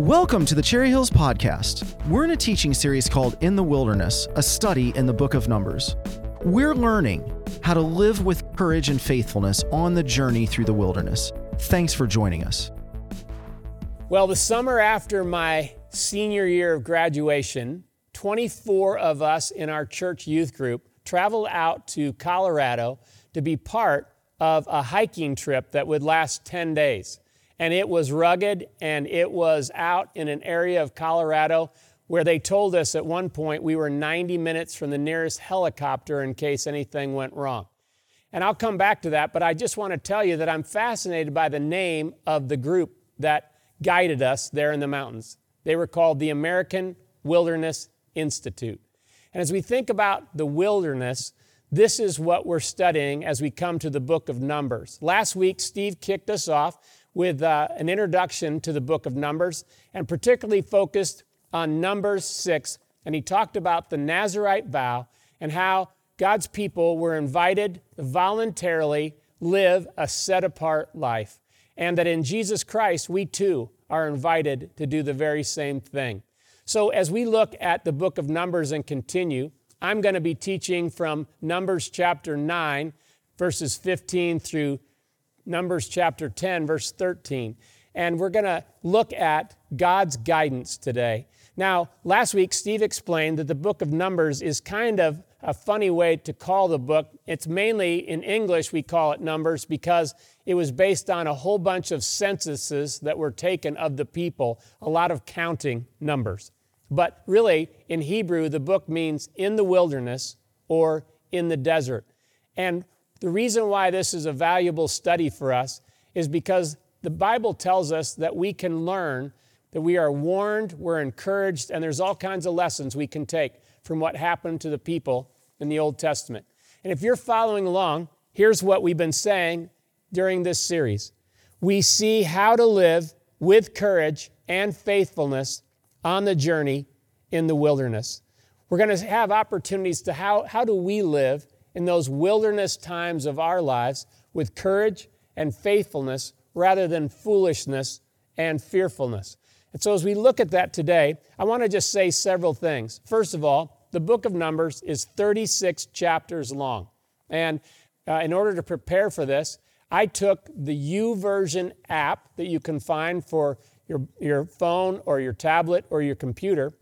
Welcome to the Cherry Hills Podcast. We're in a teaching series called In the Wilderness, a study in the book of Numbers. We're learning how to live with courage and faithfulness on the journey through the wilderness. Thanks for joining us. Well, the summer after my senior year of graduation, 24 of us in our church youth group traveled out to Colorado to be part of a hiking trip that would last 10 days and it was rugged and it was out in an area of Colorado where they told us at one point we were 90 minutes from the nearest helicopter in case anything went wrong. And I'll come back to that, but I just want to tell you that I'm fascinated by the name of the group that guided us there in the mountains. They were called the American Wilderness Institute. And as we think about the wilderness, this is what we're studying as we come to the book of Numbers. Last week, Steve kicked us off with uh, an introduction to the book of Numbers and particularly focused on Numbers 6. And he talked about the Nazarite vow and how God's people were invited to voluntarily live a set apart life. And that in Jesus Christ, we too are invited to do the very same thing. So, as we look at the book of Numbers and continue, I'm going to be teaching from Numbers chapter 9, verses 15 through Numbers chapter 10, verse 13. And we're going to look at God's guidance today. Now, last week, Steve explained that the book of Numbers is kind of a funny way to call the book. It's mainly in English, we call it Numbers because it was based on a whole bunch of censuses that were taken of the people, a lot of counting numbers. But really, in Hebrew, the book means in the wilderness or in the desert. And the reason why this is a valuable study for us is because the Bible tells us that we can learn, that we are warned, we're encouraged, and there's all kinds of lessons we can take from what happened to the people in the Old Testament. And if you're following along, here's what we've been saying during this series. We see how to live with courage and faithfulness on the journey in the wilderness. We're going to have opportunities to how, how do we live in those wilderness times of our lives with courage and faithfulness rather than foolishness and fearfulness. And so, as we look at that today, I want to just say several things. First of all, the book of Numbers is 36 chapters long. And uh, in order to prepare for this, I took the YouVersion app that you can find for your, your phone or your tablet or your computer,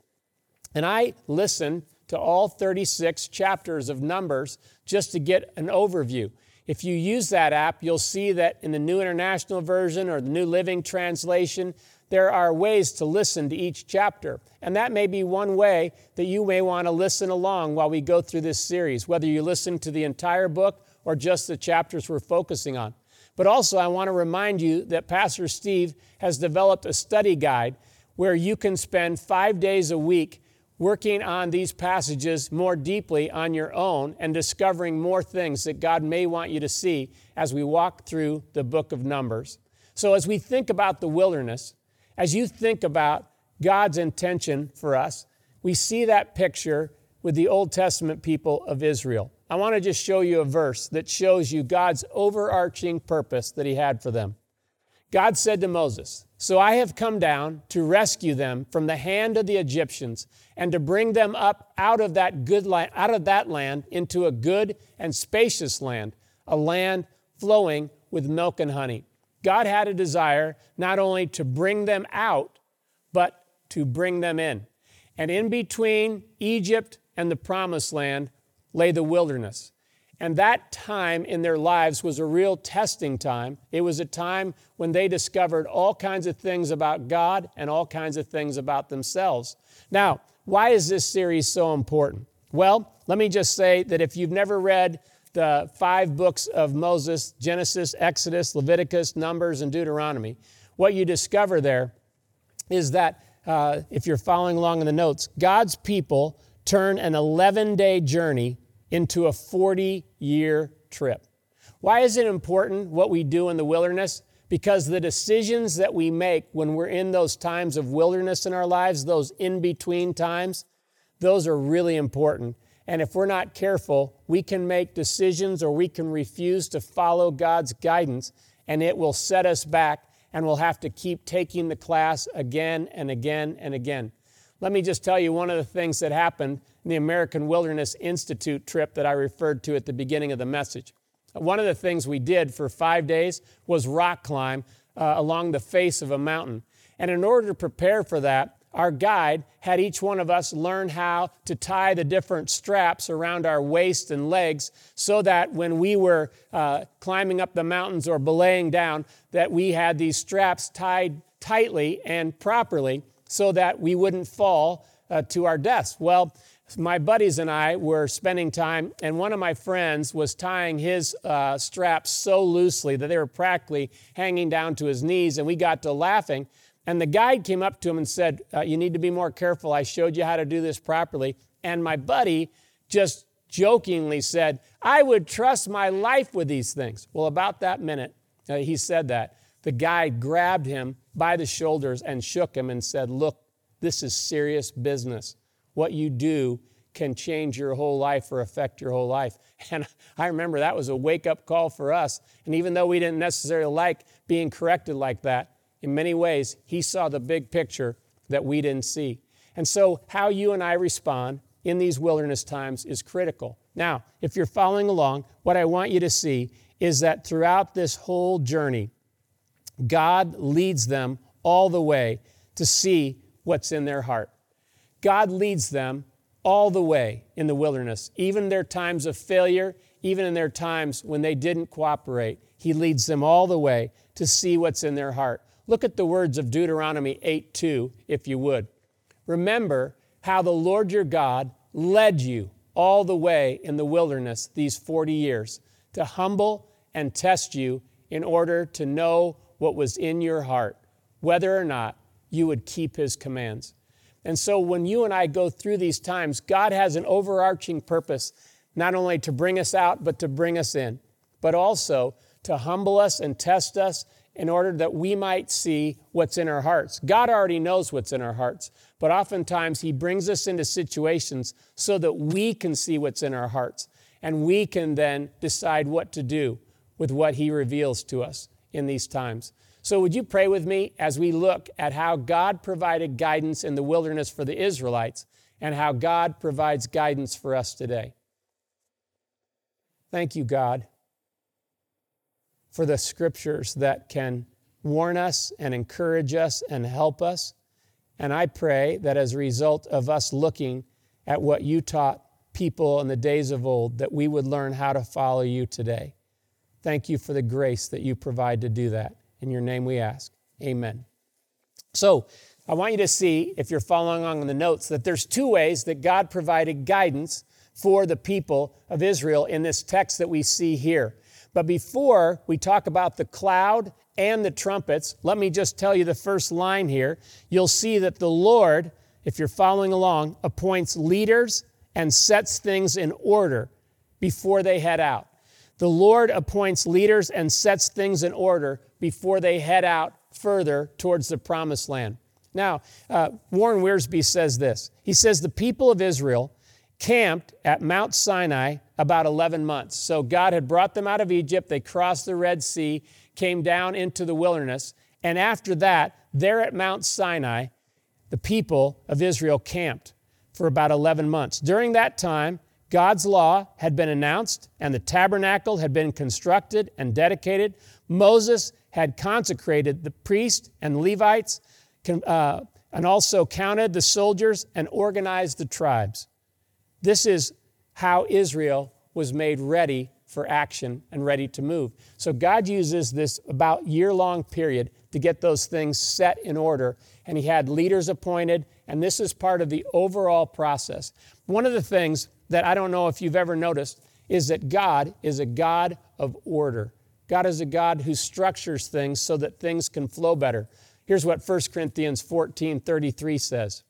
and I listened to all 36 chapters of Numbers just to get an overview. If you use that app, you'll see that in the New International Version or the New Living Translation, there are ways to listen to each chapter. And that may be one way that you may want to listen along while we go through this series, whether you listen to the entire book or just the chapters we're focusing on. But also, I want to remind you that Pastor Steve has developed a study guide where you can spend five days a week working on these passages more deeply on your own and discovering more things that God may want you to see as we walk through the book of Numbers. So, as we think about the wilderness, as you think about God's intention for us, we see that picture with the Old Testament people of Israel. I want to just show you a verse that shows you God's overarching purpose that He had for them. God said to Moses, So I have come down to rescue them from the hand of the Egyptians and to bring them up out of that good land, out of that land into a good and spacious land, a land flowing with milk and honey. God had a desire not only to bring them out, but to bring them in. And in between Egypt and the promised land lay the wilderness. And that time in their lives was a real testing time. It was a time when they discovered all kinds of things about God and all kinds of things about themselves. Now, why is this series so important? Well, let me just say that if you've never read the five books of Moses Genesis, Exodus, Leviticus, Numbers, and Deuteronomy what you discover there is that uh, if you're following along in the notes, God's people turn an 11 day journey into a 40 year trip. Why is it important what we do in the wilderness? Because the decisions that we make when we're in those times of wilderness in our lives, those in between times, those are really important. And if we're not careful, we can make decisions or we can refuse to follow God's guidance, and it will set us back and we'll have to keep taking the class again and again and again. Let me just tell you one of the things that happened in the American Wilderness Institute trip that I referred to at the beginning of the message. One of the things we did for five days was rock climb uh, along the face of a mountain. And in order to prepare for that, our guide had each one of us learn how to tie the different straps around our waist and legs so that when we were uh, climbing up the mountains or belaying down that we had these straps tied tightly and properly so that we wouldn't fall uh, to our deaths well my buddies and I were spending time, and one of my friends was tying his uh, straps so loosely that they were practically hanging down to his knees, and we got to laughing. And the guide came up to him and said, uh, You need to be more careful. I showed you how to do this properly. And my buddy just jokingly said, I would trust my life with these things. Well, about that minute, uh, he said that. The guy grabbed him by the shoulders and shook him and said, Look, this is serious business what you do can change your whole life or affect your whole life. And I remember that was a wake up call for us. And even though we didn't necessarily like being corrected like that, in many ways, he saw the big picture that we didn't see. And so, how you and I respond in these wilderness times is critical. Now, if you're following along, what I want you to see is that throughout this whole journey, God leads them all the way to see what's in their heart. God leads them all the way in the wilderness, even their times of failure, even in their times when they didn't cooperate. He leads them all the way to see what's in their heart. Look at the words of Deuteronomy 8 2, if you would. Remember how the Lord your God led you all the way in the wilderness these 40 years to humble and test you in order to know what was in your heart, whether or not you would keep his commands. And so when you and I go through these times, God has an overarching purpose, not only to bring us out, but to bring us in, but also to humble us and test us in order that we might see what's in our hearts. God already knows what's in our hearts, but oftentimes He brings us into situations so that we can see what's in our hearts and we can then decide what to do with what He reveals to us in these times. So, would you pray with me as we look at how God provided guidance in the wilderness for the Israelites and how God provides guidance for us today? Thank you, God, for the scriptures that can warn us and encourage us and help us. And I pray that as a result of us looking at what you taught people in the days of old, that we would learn how to follow you today. Thank you for the grace that you provide to do that. In your name we ask. Amen. So, I want you to see, if you're following along in the notes, that there's two ways that God provided guidance for the people of Israel in this text that we see here. But before we talk about the cloud and the trumpets, let me just tell you the first line here. You'll see that the Lord, if you're following along, appoints leaders and sets things in order before they head out. The Lord appoints leaders and sets things in order before they head out further towards the promised land. Now, uh, Warren Wiersbe says this. He says the people of Israel camped at Mount Sinai about 11 months. So God had brought them out of Egypt. They crossed the Red Sea, came down into the wilderness. And after that, there at Mount Sinai, the people of Israel camped for about 11 months. During that time, God's law had been announced and the tabernacle had been constructed and dedicated. Moses had consecrated the priests and Levites uh, and also counted the soldiers and organized the tribes. This is how Israel was made ready for action and ready to move. So God uses this about year long period to get those things set in order. And He had leaders appointed, and this is part of the overall process. One of the things that I don't know if you've ever noticed is that God is a God of order. God is a God who structures things so that things can flow better. Here's what 1 Corinthians 14 33 says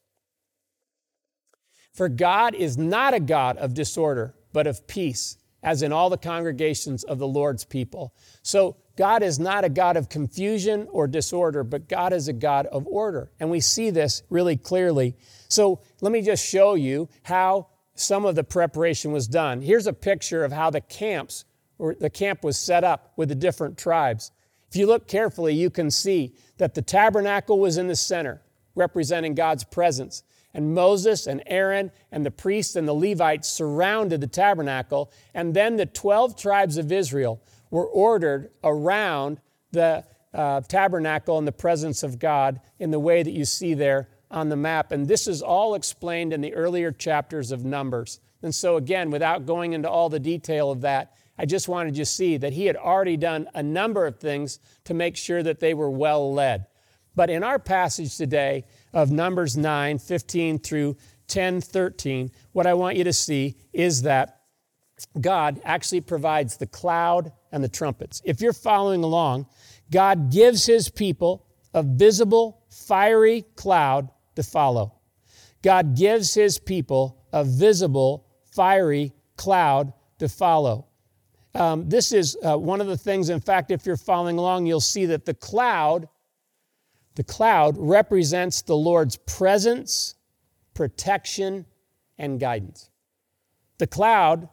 For God is not a God of disorder, but of peace, as in all the congregations of the Lord's people. So God is not a God of confusion or disorder, but God is a God of order. And we see this really clearly. So let me just show you how some of the preparation was done. Here's a picture of how the camps or the camp was set up with the different tribes. If you look carefully, you can see that the tabernacle was in the center, representing God's presence. And Moses and Aaron and the priests and the Levites surrounded the tabernacle. And then the 12 tribes of Israel were ordered around the uh, tabernacle in the presence of God in the way that you see there on the map. And this is all explained in the earlier chapters of Numbers. And so, again, without going into all the detail of that, I just wanted you to see that he had already done a number of things to make sure that they were well led. But in our passage today of Numbers 9, 15 through 10, 13, what I want you to see is that God actually provides the cloud and the trumpets. If you're following along, God gives his people a visible, fiery cloud to follow. God gives his people a visible, fiery cloud to follow. Um, this is uh, one of the things, in fact, if you're following along, you'll see that the cloud, the cloud represents the Lord's presence, protection, and guidance. The cloud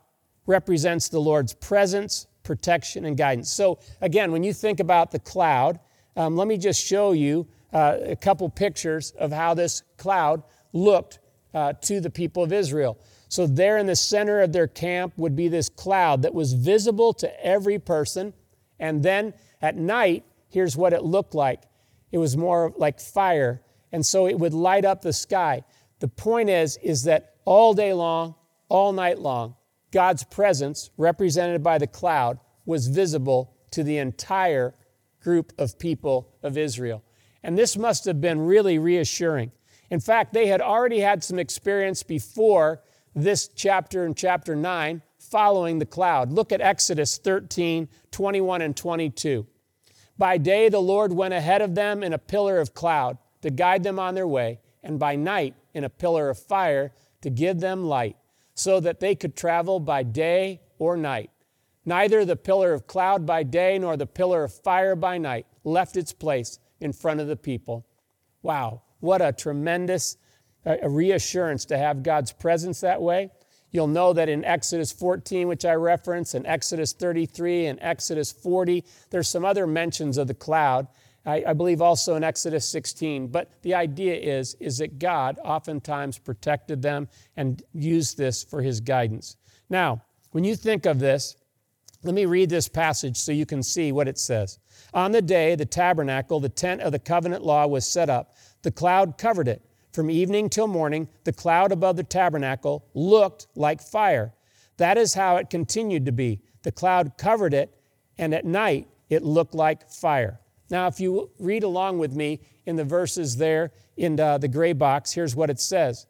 represents the Lord's presence, protection, and guidance. So, again, when you think about the cloud, um, let me just show you uh, a couple pictures of how this cloud looked uh, to the people of Israel. So, there in the center of their camp would be this cloud that was visible to every person. And then at night, here's what it looked like it was more like fire. And so it would light up the sky. The point is, is that all day long, all night long, God's presence, represented by the cloud, was visible to the entire group of people of Israel. And this must have been really reassuring. In fact, they had already had some experience before this chapter in chapter 9 following the cloud. Look at Exodus 13, 21 and 22. By day, the Lord went ahead of them in a pillar of cloud to guide them on their way, and by night, in a pillar of fire to give them light, so that they could travel by day or night. Neither the pillar of cloud by day nor the pillar of fire by night left its place in front of the people. Wow, what a tremendous uh, a reassurance to have God's presence that way. You'll know that in Exodus 14, which I reference, and Exodus 33 and Exodus 40, there's some other mentions of the cloud. I, I, believe also in Exodus 16. But the idea is, is that God oftentimes protected them and used this for his guidance. Now, when you think of this, let me read this passage so you can see what it says. On the day the tabernacle, the tent of the covenant law, was set up, the cloud covered it from evening till morning, the cloud above the tabernacle looked like fire. That is how it continued to be. The cloud covered it, and at night it looked like fire. Now, if you read along with me in the verses there in the, the gray box, here's what it says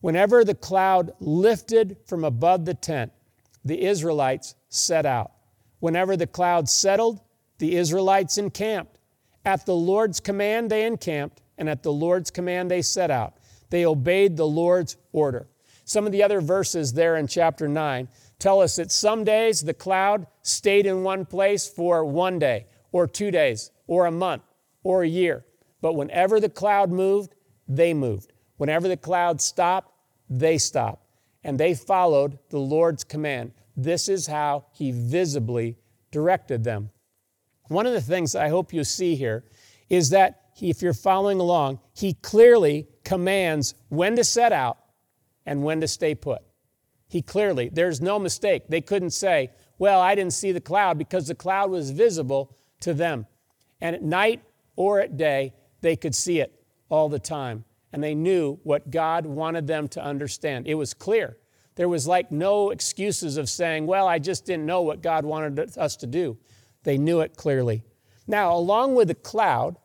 Whenever the cloud lifted from above the tent, the Israelites set out. Whenever the cloud settled, the Israelites encamped. At the Lord's command, they encamped and at the Lord's command they set out. They obeyed the Lord's order. Some of the other verses there in chapter 9 tell us that some days the cloud stayed in one place for one day, or two days, or a month, or a year. But whenever the cloud moved, they moved. Whenever the cloud stopped, they stopped. And they followed the Lord's command. This is how He visibly directed them. One of the things I hope you see here is that he, if you're following along, he clearly commands when to set out and when to stay put. He clearly, there's no mistake. They couldn't say, well, I didn't see the cloud because the cloud was visible to them. And at night or at day, they could see it all the time. And they knew what God wanted them to understand. It was clear. There was like no excuses of saying, well, I just didn't know what God wanted us to do. They knew it clearly. Now, along with the cloud,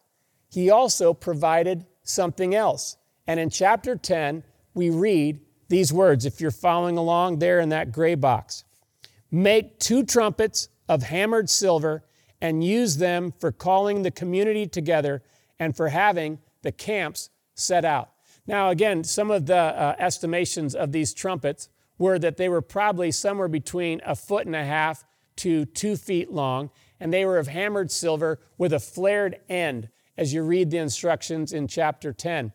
he also provided something else. And in chapter 10, we read these words, if you're following along there in that gray box Make two trumpets of hammered silver and use them for calling the community together and for having the camps set out. Now, again, some of the uh, estimations of these trumpets were that they were probably somewhere between a foot and a half to two feet long, and they were of hammered silver with a flared end as you read the instructions in chapter 10.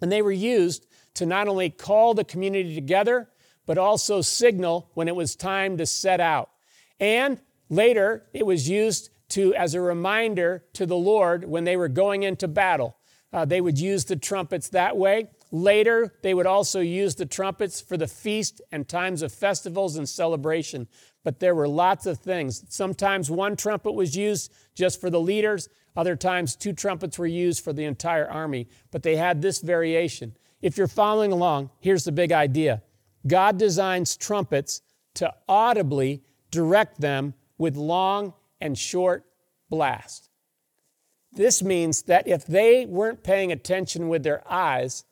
And they were used to not only call the community together, but also signal when it was time to set out. And later, it was used to as a reminder to the Lord when they were going into battle. Uh, they would use the trumpets that way. Later, they would also use the trumpets for the feast and times of festivals and celebration. But there were lots of things. Sometimes one trumpet was used just for the leaders, other times two trumpets were used for the entire army. But they had this variation. If you're following along, here's the big idea God designs trumpets to audibly direct them with long and short blasts. This means that if they weren't paying attention with their eyes,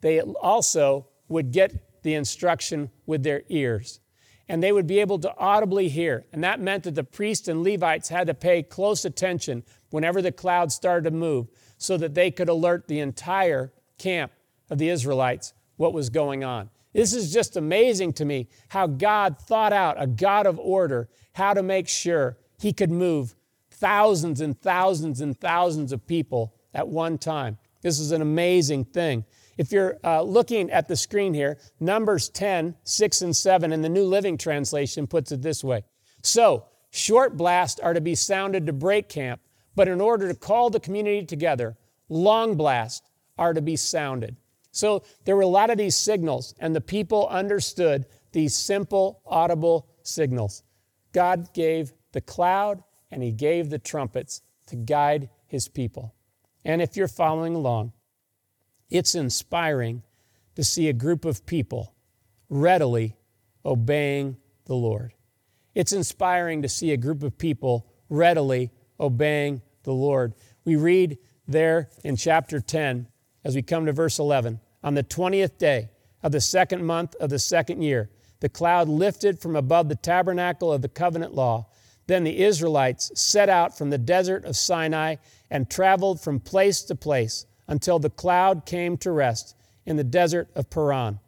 they also would get the instruction with their ears. And they would be able to audibly hear. And that meant that the priests and Levites had to pay close attention whenever the cloud started to move so that they could alert the entire camp of the Israelites what was going on. This is just amazing to me how God thought out a God of order, how to make sure he could move thousands and thousands and thousands of people at one time. This is an amazing thing. If you're uh, looking at the screen here, Numbers 10, 6 and 7 in the New Living Translation puts it this way. So, short blasts are to be sounded to break camp, but in order to call the community together, long blasts are to be sounded. So there were a lot of these signals, and the people understood these simple, audible signals. God gave the cloud and he gave the trumpets to guide his people. And if you're following along, it's inspiring to see a group of people readily obeying the Lord. It's inspiring to see a group of people readily obeying the Lord. We read there in chapter 10 as we come to verse 11. On the 20th day of the second month of the second year, the cloud lifted from above the tabernacle of the covenant law. Then the Israelites set out from the desert of Sinai and traveled from place to place until the cloud came to rest in the desert of Paran.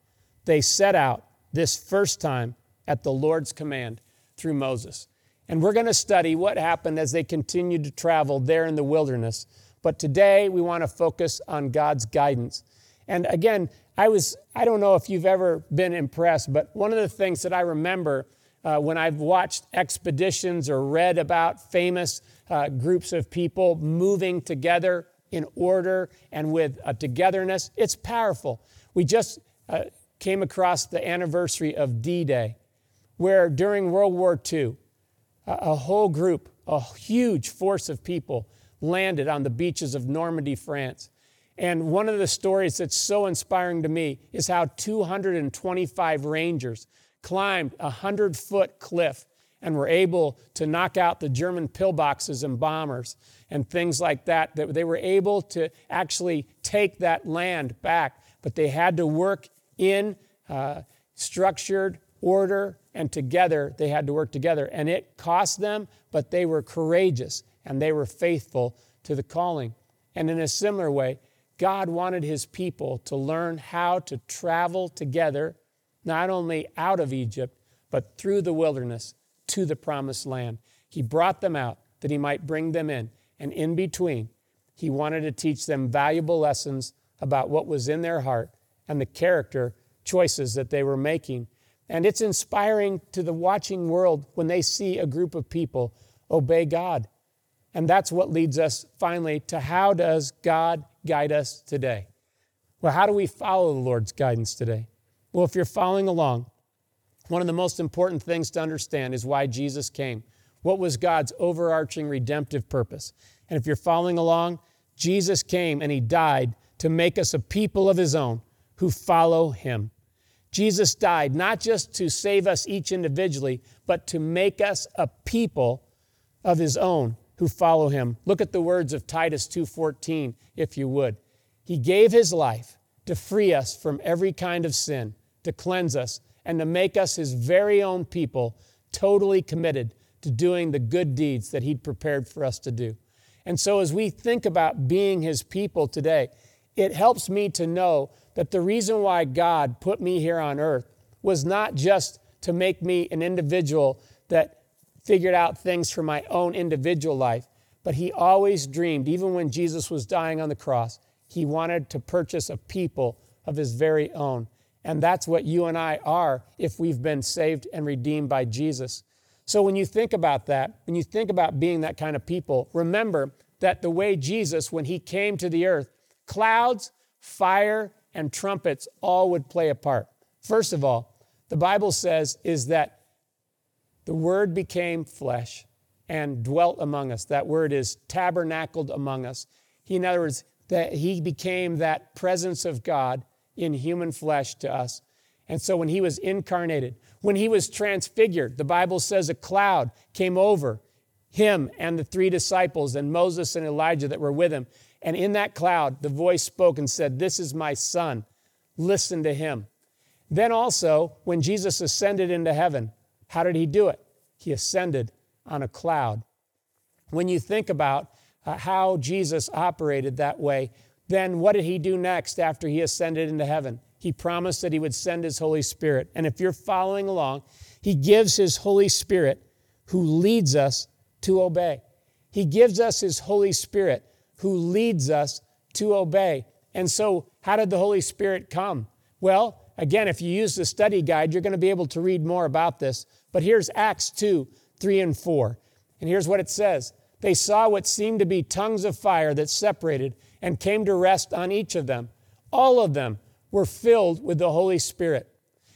They set out this first time at the Lord's command through Moses. And we're going to study what happened as they continued to travel there in the wilderness but today we want to focus on God's guidance. And again, I was, I don't know if you've ever been impressed, but one of the things that I remember uh, when I've watched expeditions or read about famous uh, groups of people moving together in order and with a togetherness, it's powerful. We just uh, came across the anniversary of D Day, where during World War II, a, a whole group, a huge force of people, landed on the beaches of Normandy, France. And one of the stories that's so inspiring to me is how 225 Rangers climbed a 100 foot cliff and were able to knock out the German pillboxes and bombers and things like that. That they were able to actually take that land back, but they had to work in uh, structured order and together. They had to work together. And it cost them, but they were courageous and they were faithful to the calling. And in a similar way, God wanted his people to learn how to travel together, not only out of Egypt, but through the wilderness to the promised land. He brought them out that he might bring them in. And in between, he wanted to teach them valuable lessons about what was in their heart and the character choices that they were making. And it's inspiring to the watching world when they see a group of people obey God and that's what leads us finally to how does God guide us today? Well, how do we follow the Lord's guidance today? Well, if you're following along, one of the most important things to understand is why Jesus came. What was God's overarching redemptive purpose? And if you're following along, Jesus came and he died to make us a people of his own who follow him. Jesus died not just to save us each individually, but to make us a people of his own who follow him. Look at the words of Titus 2:14 if you would. He gave his life to free us from every kind of sin, to cleanse us and to make us his very own people, totally committed to doing the good deeds that he'd prepared for us to do. And so as we think about being his people today, it helps me to know that the reason why God put me here on earth was not just to make me an individual that figured out things for my own individual life, but he always dreamed, even when Jesus was dying on the cross, he wanted to purchase a people of his very own. And that's what you and I are if we've been saved and redeemed by Jesus. So when you think about that, when you think about being that kind of people, remember that the way Jesus, when he came to the earth, clouds, fire, and trumpets all would play a part. First of all, the Bible says is that the word became flesh and dwelt among us. That word is tabernacled among us. He, in other words, that he became that presence of God in human flesh to us. And so when he was incarnated, when he was transfigured, the Bible says a cloud came over him and the three disciples and Moses and Elijah that were with him. And in that cloud, the voice spoke and said, This is my son. Listen to him. Then also, when Jesus ascended into heaven, how did he do it? He ascended on a cloud. When you think about uh, how Jesus operated that way, then what did he do next after he ascended into heaven? He promised that he would send his Holy Spirit. And if you're following along, he gives his Holy Spirit who leads us to obey. He gives us his Holy Spirit who leads us to obey. And so, how did the Holy Spirit come? Well, again, if you use the study guide, you're going to be able to read more about this. But here's Acts 2 3 and 4. And here's what it says They saw what seemed to be tongues of fire that separated and came to rest on each of them. All of them were filled with the Holy Spirit.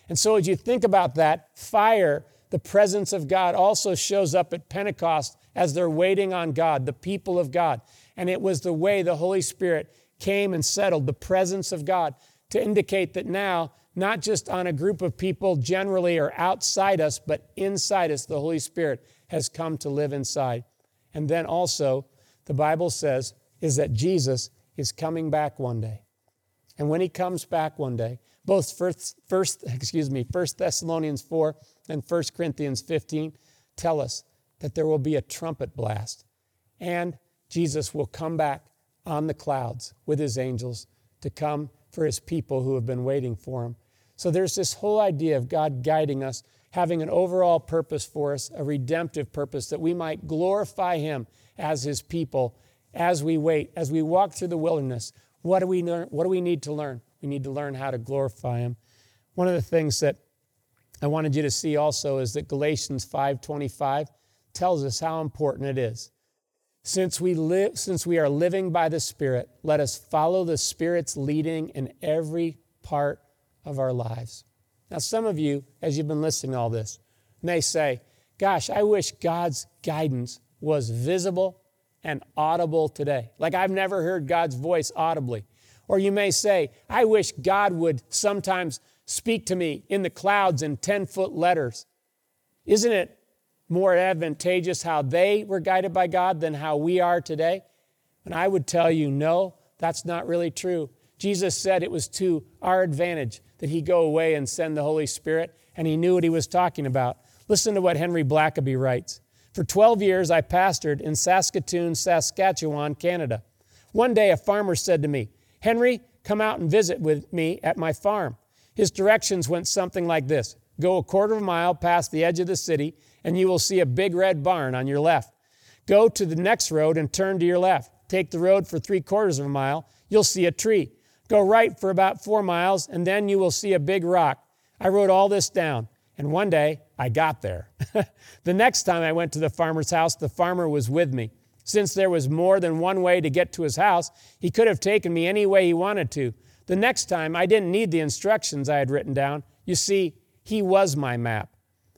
And so, as you think about that, fire, the presence of God, also shows up at Pentecost as they're waiting on God, the people of God. And it was the way the Holy Spirit came and settled, the presence of God, to indicate that now, not just on a group of people generally or outside us, but inside us, the Holy Spirit has come to live inside. And then also, the Bible says, is that Jesus is coming back one day. And when he comes back one day, both first, first excuse me, 1 Thessalonians 4 and 1 Corinthians 15 tell us that there will be a trumpet blast and Jesus will come back on the clouds with his angels to come for his people who have been waiting for him. So there's this whole idea of God guiding us, having an overall purpose for us, a redemptive purpose, that we might glorify him as his people as we wait, as we walk through the wilderness. What do we learn? What do we need to learn? We need to learn how to glorify him. One of the things that I wanted you to see also is that Galatians 5:25 tells us how important it is since we, live, since we are living by the Spirit, let us follow the Spirit's leading in every part of our lives. Now, some of you, as you've been listening to all this, may say, Gosh, I wish God's guidance was visible and audible today. Like I've never heard God's voice audibly. Or you may say, I wish God would sometimes speak to me in the clouds in 10 foot letters. Isn't it more advantageous how they were guided by God than how we are today? And I would tell you, no, that's not really true. Jesus said it was to our advantage that he go away and send the Holy Spirit, and he knew what he was talking about. Listen to what Henry Blackaby writes. For 12 years, I pastored in Saskatoon, Saskatchewan, Canada. One day, a farmer said to me, Henry, come out and visit with me at my farm. His directions went something like this Go a quarter of a mile past the edge of the city and you will see a big red barn on your left. Go to the next road and turn to your left. Take the road for three quarters of a mile. You'll see a tree. Go right for about four miles, and then you will see a big rock. I wrote all this down, and one day I got there. the next time I went to the farmer's house, the farmer was with me. Since there was more than one way to get to his house, he could have taken me any way he wanted to. The next time, I didn't need the instructions I had written down. You see, he was my map.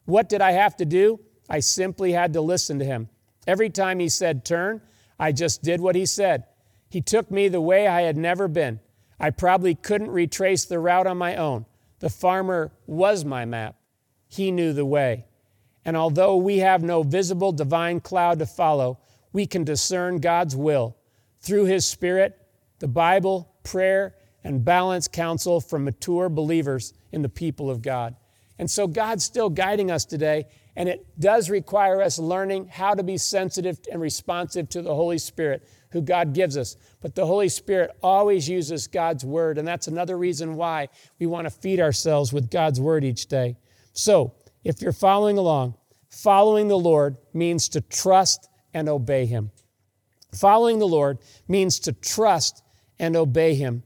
What did I have to do? I simply had to listen to him. Every time he said turn, I just did what he said. He took me the way I had never been. I probably couldn't retrace the route on my own. The farmer was my map. He knew the way. And although we have no visible divine cloud to follow, we can discern God's will through His Spirit, the Bible, prayer, and balanced counsel from mature believers in the people of God. And so God's still guiding us today, and it does require us learning how to be sensitive and responsive to the Holy Spirit who God gives us. But the Holy Spirit always uses God's Word, and that's another reason why we want to feed ourselves with God's Word each day. So, if you're following along, following the Lord means to trust and obey Him. Following the Lord means to trust and obey Him.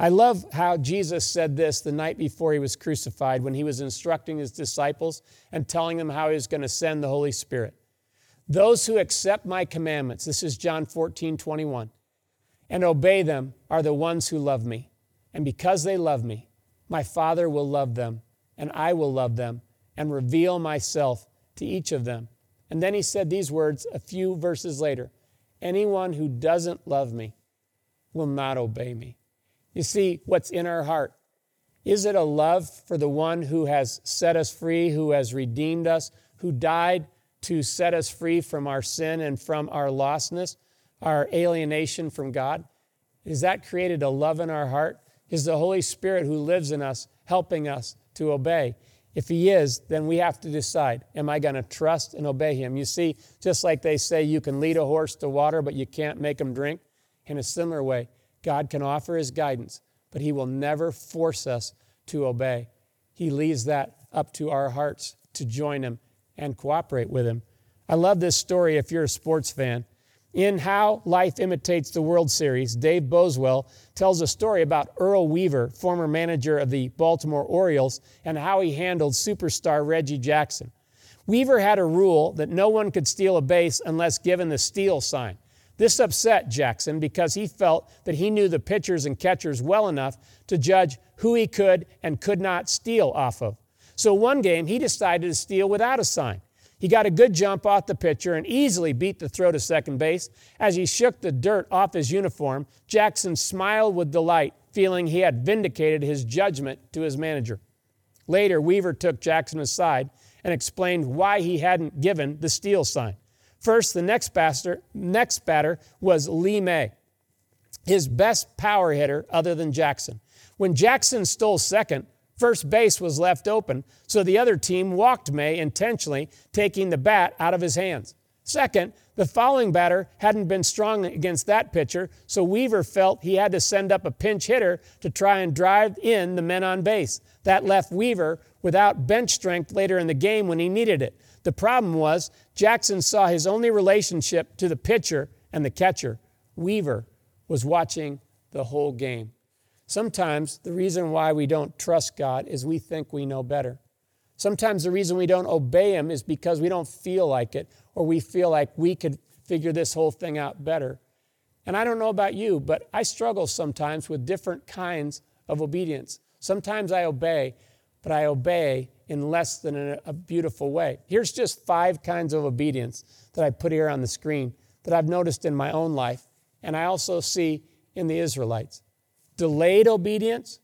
I love how Jesus said this the night before he was crucified when he was instructing his disciples and telling them how he was going to send the Holy Spirit. Those who accept my commandments, this is John 14, 21, and obey them are the ones who love me. And because they love me, my Father will love them, and I will love them and reveal myself to each of them. And then he said these words a few verses later Anyone who doesn't love me will not obey me. You see what's in our heart. Is it a love for the one who has set us free, who has redeemed us, who died to set us free from our sin and from our lostness, our alienation from God? Is that created a love in our heart? Is the Holy Spirit who lives in us helping us to obey? If He is, then we have to decide Am I going to trust and obey Him? You see, just like they say you can lead a horse to water, but you can't make him drink, in a similar way, God can offer his guidance, but he will never force us to obey. He leaves that up to our hearts to join him and cooperate with him. I love this story if you're a sports fan. In How Life Imitates the World Series, Dave Boswell tells a story about Earl Weaver, former manager of the Baltimore Orioles, and how he handled superstar Reggie Jackson. Weaver had a rule that no one could steal a base unless given the steal sign. This upset Jackson because he felt that he knew the pitchers and catchers well enough to judge who he could and could not steal off of. So one game, he decided to steal without a sign. He got a good jump off the pitcher and easily beat the throw to second base. As he shook the dirt off his uniform, Jackson smiled with delight, feeling he had vindicated his judgment to his manager. Later, Weaver took Jackson aside and explained why he hadn't given the steal sign. First, the next batter, next batter was Lee May, his best power hitter other than Jackson. When Jackson stole second, first base was left open, so the other team walked May intentionally, taking the bat out of his hands. Second, the following batter hadn't been strong against that pitcher, so Weaver felt he had to send up a pinch hitter to try and drive in the men on base. That left Weaver without bench strength later in the game when he needed it. The problem was Jackson saw his only relationship to the pitcher and the catcher. Weaver was watching the whole game. Sometimes the reason why we don't trust God is we think we know better. Sometimes the reason we don't obey Him is because we don't feel like it or we feel like we could figure this whole thing out better. And I don't know about you, but I struggle sometimes with different kinds of obedience. Sometimes I obey, but I obey in less than a, a beautiful way. Here's just five kinds of obedience that I put here on the screen that I've noticed in my own life, and I also see in the Israelites delayed obedience,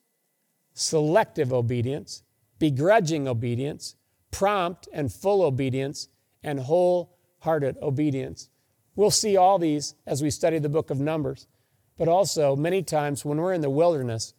selective obedience, begrudging obedience, prompt and full obedience, and wholehearted obedience. We'll see all these as we study the book of Numbers, but also many times when we're in the wilderness,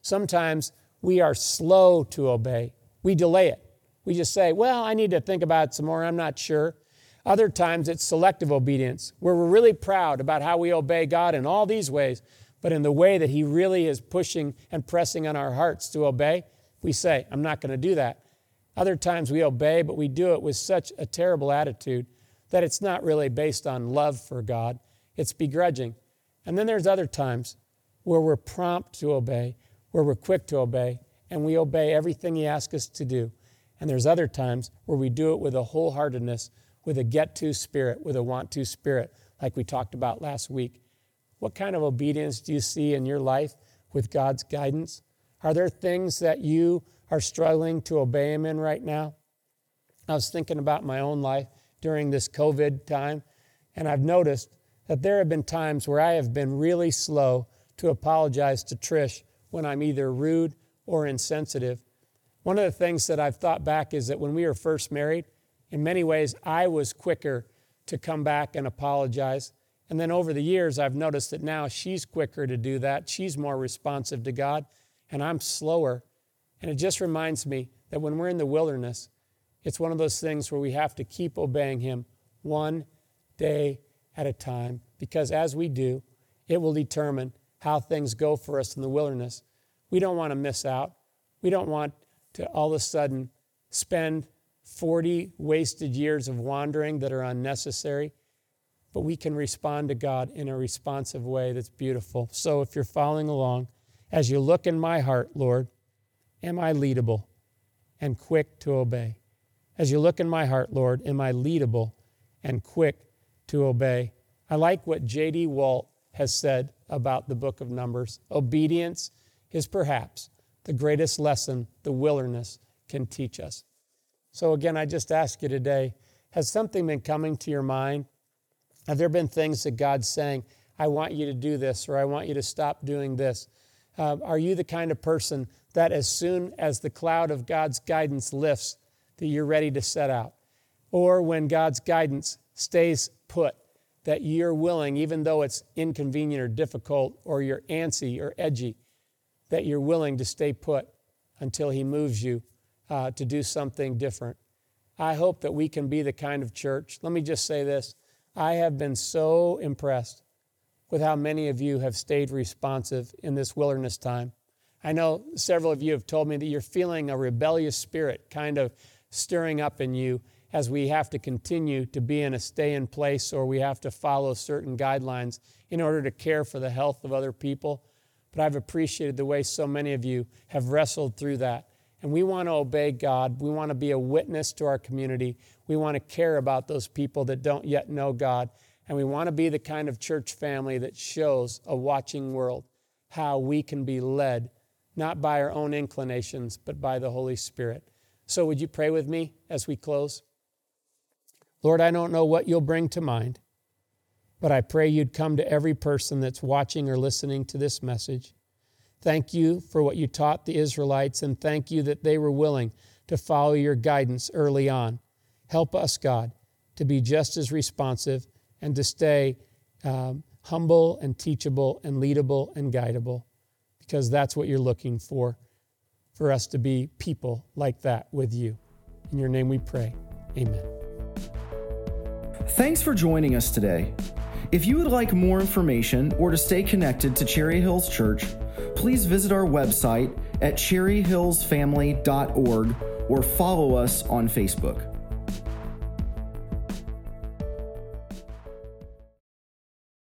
sometimes we are slow to obey we delay it. We just say, well, I need to think about it some more. I'm not sure. Other times it's selective obedience, where we're really proud about how we obey God in all these ways, but in the way that He really is pushing and pressing on our hearts to obey, we say, I'm not going to do that. Other times we obey, but we do it with such a terrible attitude that it's not really based on love for God, it's begrudging. And then there's other times where we're prompt to obey, where we're quick to obey, and we obey everything He asks us to do. And there's other times where we do it with a wholeheartedness, with a get to spirit, with a want to spirit, like we talked about last week. What kind of obedience do you see in your life with God's guidance? Are there things that you are struggling to obey Him in right now? I was thinking about my own life during this COVID time, and I've noticed that there have been times where I have been really slow to apologize to Trish when I'm either rude or insensitive. One of the things that I've thought back is that when we were first married, in many ways, I was quicker to come back and apologize. And then over the years, I've noticed that now she's quicker to do that. She's more responsive to God, and I'm slower. And it just reminds me that when we're in the wilderness, it's one of those things where we have to keep obeying Him one day at a time, because as we do, it will determine how things go for us in the wilderness. We don't want to miss out. We don't want to all of a sudden spend 40 wasted years of wandering that are unnecessary. But we can respond to God in a responsive way that's beautiful. So if you're following along, As you look in my heart, Lord, am I leadable and quick to obey? As you look in my heart, Lord, am I leadable and quick to obey? I like what J.D. Walt has said about the book of Numbers. Obedience is perhaps the greatest lesson the wilderness can teach us. So, again, I just ask you today has something been coming to your mind? Have there been things that God's saying, I want you to do this, or I want you to stop doing this? Uh, are you the kind of person that as soon as the cloud of God's guidance lifts, that you're ready to set out? Or when God's guidance stays put, that you're willing, even though it's inconvenient or difficult, or you're antsy or edgy, that you're willing to stay put until He moves you uh, to do something different. I hope that we can be the kind of church. Let me just say this I have been so impressed with how many of you have stayed responsive in this wilderness time. I know several of you have told me that you're feeling a rebellious spirit kind of stirring up in you as we have to continue to be in a stay in place or we have to follow certain guidelines in order to care for the health of other people. But I've appreciated the way so many of you have wrestled through that. And we want to obey God. We want to be a witness to our community. We want to care about those people that don't yet know God. And we want to be the kind of church family that shows a watching world how we can be led, not by our own inclinations, but by the Holy Spirit. So, would you pray with me as we close? Lord, I don't know what you'll bring to mind, but I pray you'd come to every person that's watching or listening to this message. Thank you for what you taught the Israelites, and thank you that they were willing to follow your guidance early on. Help us, God, to be just as responsive and to stay um, humble and teachable and leadable and guidable, because that's what you're looking for, for us to be people like that with you. In your name we pray. Amen. Thanks for joining us today. If you would like more information or to stay connected to Cherry Hills Church, please visit our website at cherryhillsfamily.org or follow us on Facebook.